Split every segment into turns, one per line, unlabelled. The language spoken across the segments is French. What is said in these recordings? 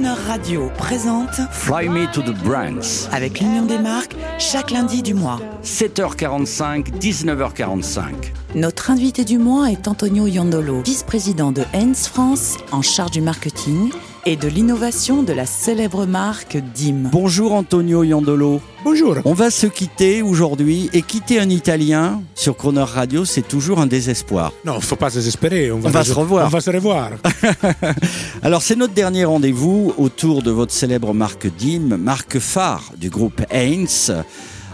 Croner Radio présente
Fly Me to the Brands.
avec l'Union des marques chaque lundi du mois.
7h45, 19h45.
Notre invité du mois est Antonio Yandolo, vice-président de Heinz France en charge du marketing et de l'innovation de la célèbre marque DIM.
Bonjour Antonio Yandolo.
Bonjour.
On va se quitter aujourd'hui et quitter un Italien sur Croner Radio, c'est toujours un désespoir.
Non, faut pas désespérer. On va,
On va se revoir.
On va se revoir.
Alors c'est notre dernier rendez-vous autour de votre célèbre marque DIM, marque phare du groupe Heinz.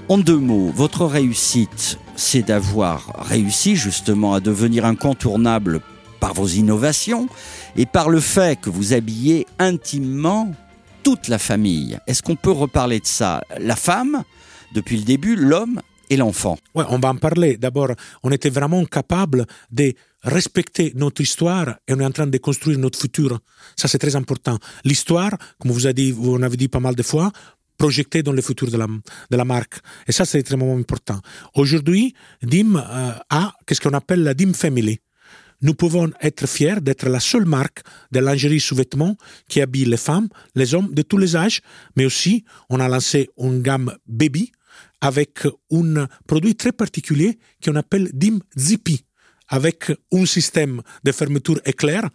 En deux mots, votre réussite, c'est d'avoir réussi justement à devenir incontournable par vos innovations et par le fait que vous habillez intimement toute la famille. Est-ce qu'on peut reparler de ça? La femme, depuis le début, l'homme et l'enfant.
Ouais, on va en parler. D'abord, on était vraiment capable de respecter notre histoire et on est en train de construire notre futur. Ça, c'est très important. L'histoire, comme vous avez dit, vous en avez dit pas mal de fois, projetée dans le futur de la, marque. Et ça, c'est extrêmement important. Aujourd'hui, DIM euh, a qu'est-ce qu'on appelle la DIM Family? Nous pouvons être fiers d'être la seule marque de lingerie sous-vêtements qui habille les femmes, les hommes de tous les âges, mais aussi on a lancé une gamme baby avec un produit très particulier qu'on appelle DIM Zippy, avec un système de fermeture éclair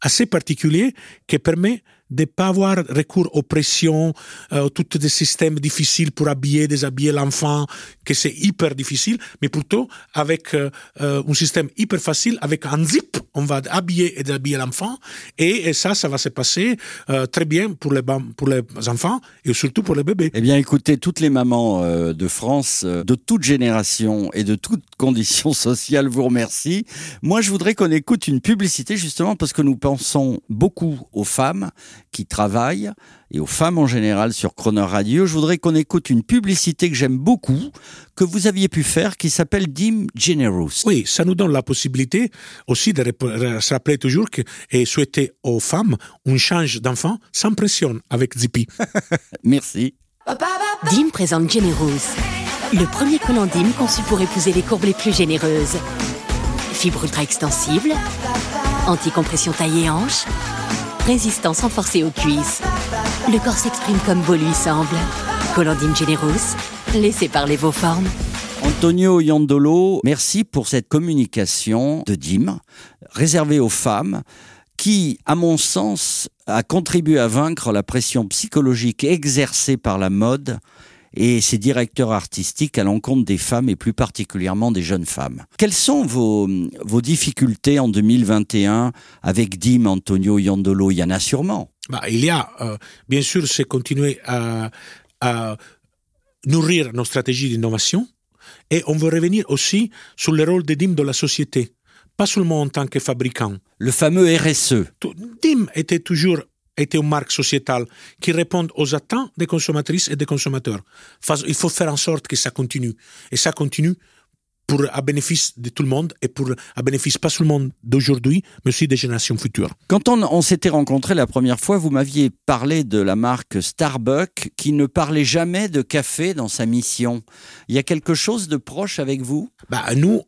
assez particulier qui permet de ne pas avoir recours aux pressions, euh, tous des systèmes difficiles pour habiller, déshabiller l'enfant, que c'est hyper difficile, mais plutôt avec euh, euh, un système hyper facile, avec un zip, on va habiller et déshabiller l'enfant, et, ça, ça va se passer euh, très bien pour les, pour les enfants et surtout pour les bébés.
Eh bien, écoutez, toutes les mamans euh, de France, euh, de toute génération et de toutes conditions sociales vous remercient. Moi, je voudrais qu'on écoute une publicité justement parce que nous pensons beaucoup aux femmes qui travaillent et aux femmes en général sur Croner Radio. Je voudrais qu'on écoute une publicité que j'aime beaucoup, que vous aviez pu faire, qui s'appelle Dim Generous.
Oui, ça nous donne la possibilité aussi de se rappeler toujours que, et souhaiter aux femmes un change d'enfant sans pression avec Zippy.
Merci.
DIM présente Generous, le premier collant DIM conçu pour épouser les courbes les plus généreuses. Fibre ultra extensible, anti-compression taille et hanche, résistance renforcée aux cuisses. Le corps s'exprime comme beau lui semble. Collant DIM Generous, laissez parler vos formes.
Antonio Yandolo, merci pour cette communication de Dim, réservée aux femmes, qui, à mon sens, a contribué à vaincre la pression psychologique exercée par la mode et ses directeurs artistiques à l'encontre des femmes et plus particulièrement des jeunes femmes. Quelles sont vos, vos difficultés en 2021 avec Dim, Antonio Yandolo? Il y en a sûrement.
Bah, il y a, euh, bien sûr, c'est continuer à, à nourrir nos stratégies d'innovation et on veut revenir aussi sur le rôle de DIM dans la société, pas seulement en tant que fabricant.
Le fameux RSE.
DIM était toujours était une marque sociétale qui répond aux attentes des consommatrices et des consommateurs. Il faut faire en sorte que ça continue. Et ça continue pour à bénéfice de tout le monde et pour à bénéfice pas seulement d'aujourd'hui, mais aussi des générations futures.
Quand on, on s'était rencontrés la première fois, vous m'aviez parlé de la marque Starbucks qui ne parlait jamais de café dans sa mission. Il y a quelque chose de proche avec vous?
Bah, nous,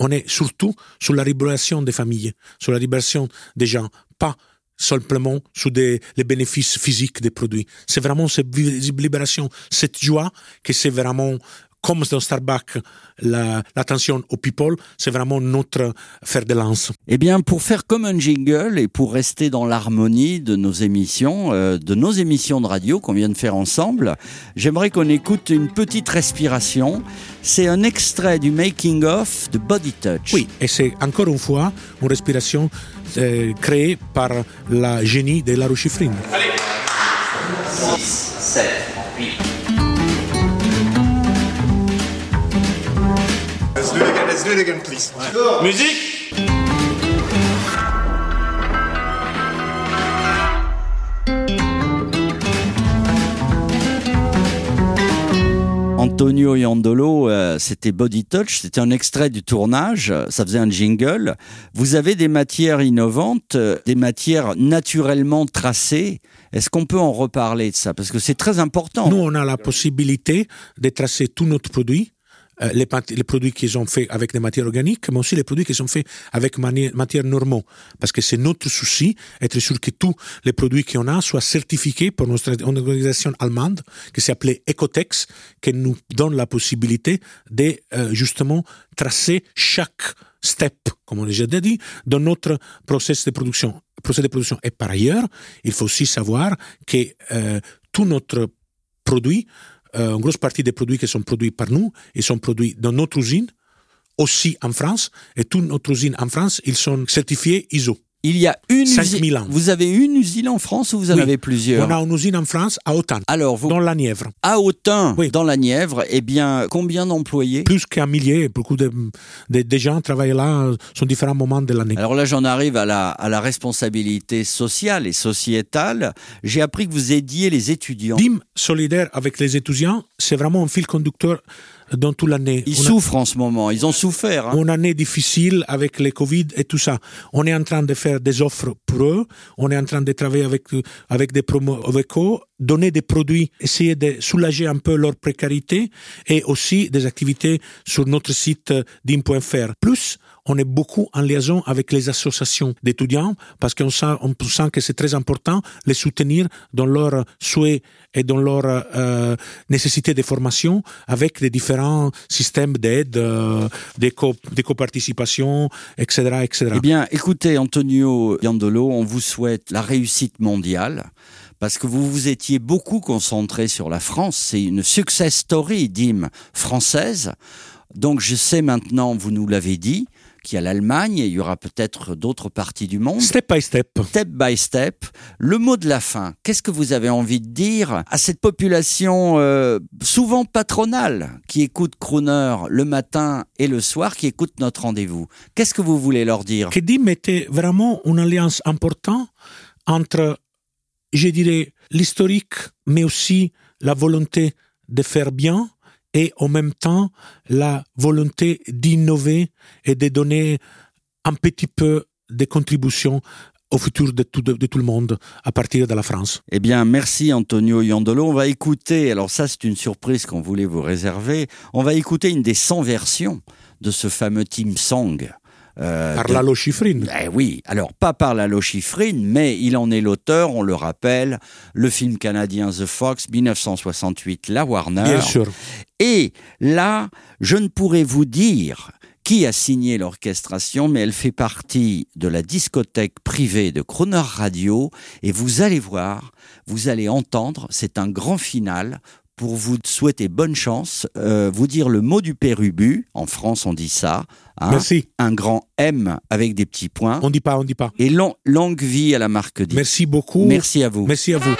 on est surtout sur la libération des familles, sur la libération des gens, pas simplement sur des, les bénéfices physiques des produits. C'est vraiment cette libération, cette joie que c'est vraiment comme dans Starbucks, la- l'attention aux people, c'est vraiment notre fer de lance.
Eh bien, pour faire comme un jingle et pour rester dans l'harmonie de nos émissions, euh, de nos émissions de radio qu'on vient de faire ensemble, j'aimerais qu'on écoute une petite respiration. C'est un extrait du making of de Body Touch.
Oui, et c'est encore une fois une respiration euh, créée par la génie de la Rochifrine.
6, 7, 8.
Let's do it again. Let's do it again, please.
Musique
Antonio Yandolo, euh, c'était Body Touch, c'était un extrait du tournage, euh, ça faisait un jingle. Vous avez des matières innovantes, euh, des matières naturellement tracées. Est-ce qu'on peut en reparler de ça? Parce que c'est très important.
Nous, on a la possibilité de tracer tout notre produit euh, les, produits qui sont faits avec des matières organiques, mais aussi les produits qui sont faits avec matières normaux. Parce que c'est notre souci, être sûr que tous les produits qu'on a soient certifiés par notre organisation allemande qui s'appelle Ecotex, qui nous donne la possibilité de euh, justement tracer chaque step, comme on a déjà dit, dans notre processus de production. De production. Et par ailleurs, il faut aussi savoir que euh, tout notre produit, euh, une grosse partie des produits qui sont produits par nous, ils sont produits dans notre usine, aussi en France, et toutes notre usines en France, ils sont certifiés ISO.
Il y a une usine. Vous avez une usine en France ou vous en avez plusieurs
On a une usine en France à Autun. Alors dans la Nièvre.
À Autun, dans la Nièvre. Eh bien, combien d'employés
Plus qu'un millier. Beaucoup de, de, gens travaillent là, sur différents moments de l'année.
Alors là, j'en arrive à la, à la responsabilité sociale et sociétale. J'ai appris que vous aidiez les étudiants.
DIM solidaire avec les étudiants, c'est vraiment un fil conducteur dans toute l'année.
Ils souffrent en ce moment, ils ont souffert.
Hein. Une année difficile avec le Covid et tout ça. On est en train de faire des offres pour eux, on est en train de travailler avec, avec des promos avec eux, donner des produits, essayer de soulager un peu leur précarité et aussi des activités sur notre site dim.fr. Plus, on est beaucoup en liaison avec les associations d'étudiants parce qu'on sent, on sent que c'est très important les soutenir dans leurs souhaits et dans leur euh, nécessité de formation avec les différents systèmes d'aide, euh, d'éco-participation, etc., etc.
Eh bien, écoutez, Antonio Yandolo, on vous souhaite la réussite mondiale parce que vous vous étiez beaucoup concentré sur la France. C'est une success story, DIM, française. Donc je sais maintenant, vous nous l'avez dit, qu'il y a l'Allemagne et il y aura peut-être d'autres parties du monde.
Step by step.
Step by step. Le mot de la fin, qu'est-ce que vous avez envie de dire à cette population euh, souvent patronale qui écoute Crooner le matin et le soir, qui écoute notre rendez-vous? Qu'est-ce que vous voulez leur dire?
Kedim mettait vraiment une alliance importante entre, je dirais, l'historique, mais aussi la volonté de faire bien et en même temps la volonté d'innover et de donner un petit peu de contribution au futur de tout, de, tout, le monde à partir de la France.
Eh bien, merci Antonio Yandolo. On va écouter, alors ça c'est une surprise qu'on voulait vous réserver, on va écouter une des 100 versions de ce fameux Team Song.
Euh, par Lalo Schifrin.
Eh oui, alors pas par Lalo Schifrin, mais il en est l'auteur, on le rappelle, le film canadien The Fox, 1968, La Warner.
Bien sûr.
Et là, je ne pourrais vous dire qui a signé l'orchestration, mais elle fait partie de la discothèque privée de Croner Radio, et vous allez voir, vous allez entendre, c'est un grand final pour vous souhaiter bonne chance, euh, vous dire le mot du pérubu. En France, on dit ça.
Hein. Merci.
Un grand M avec des petits points.
On dit pas, on dit pas.
Et longue vie à la marque D.
Merci beaucoup.
Merci à vous.
Merci à vous.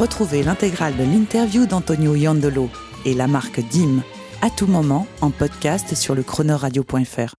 Retrouvez l'intégrale de l'interview d'Antonio Iandolo et la marque DIM à tout moment en podcast sur le chronoradio.fr.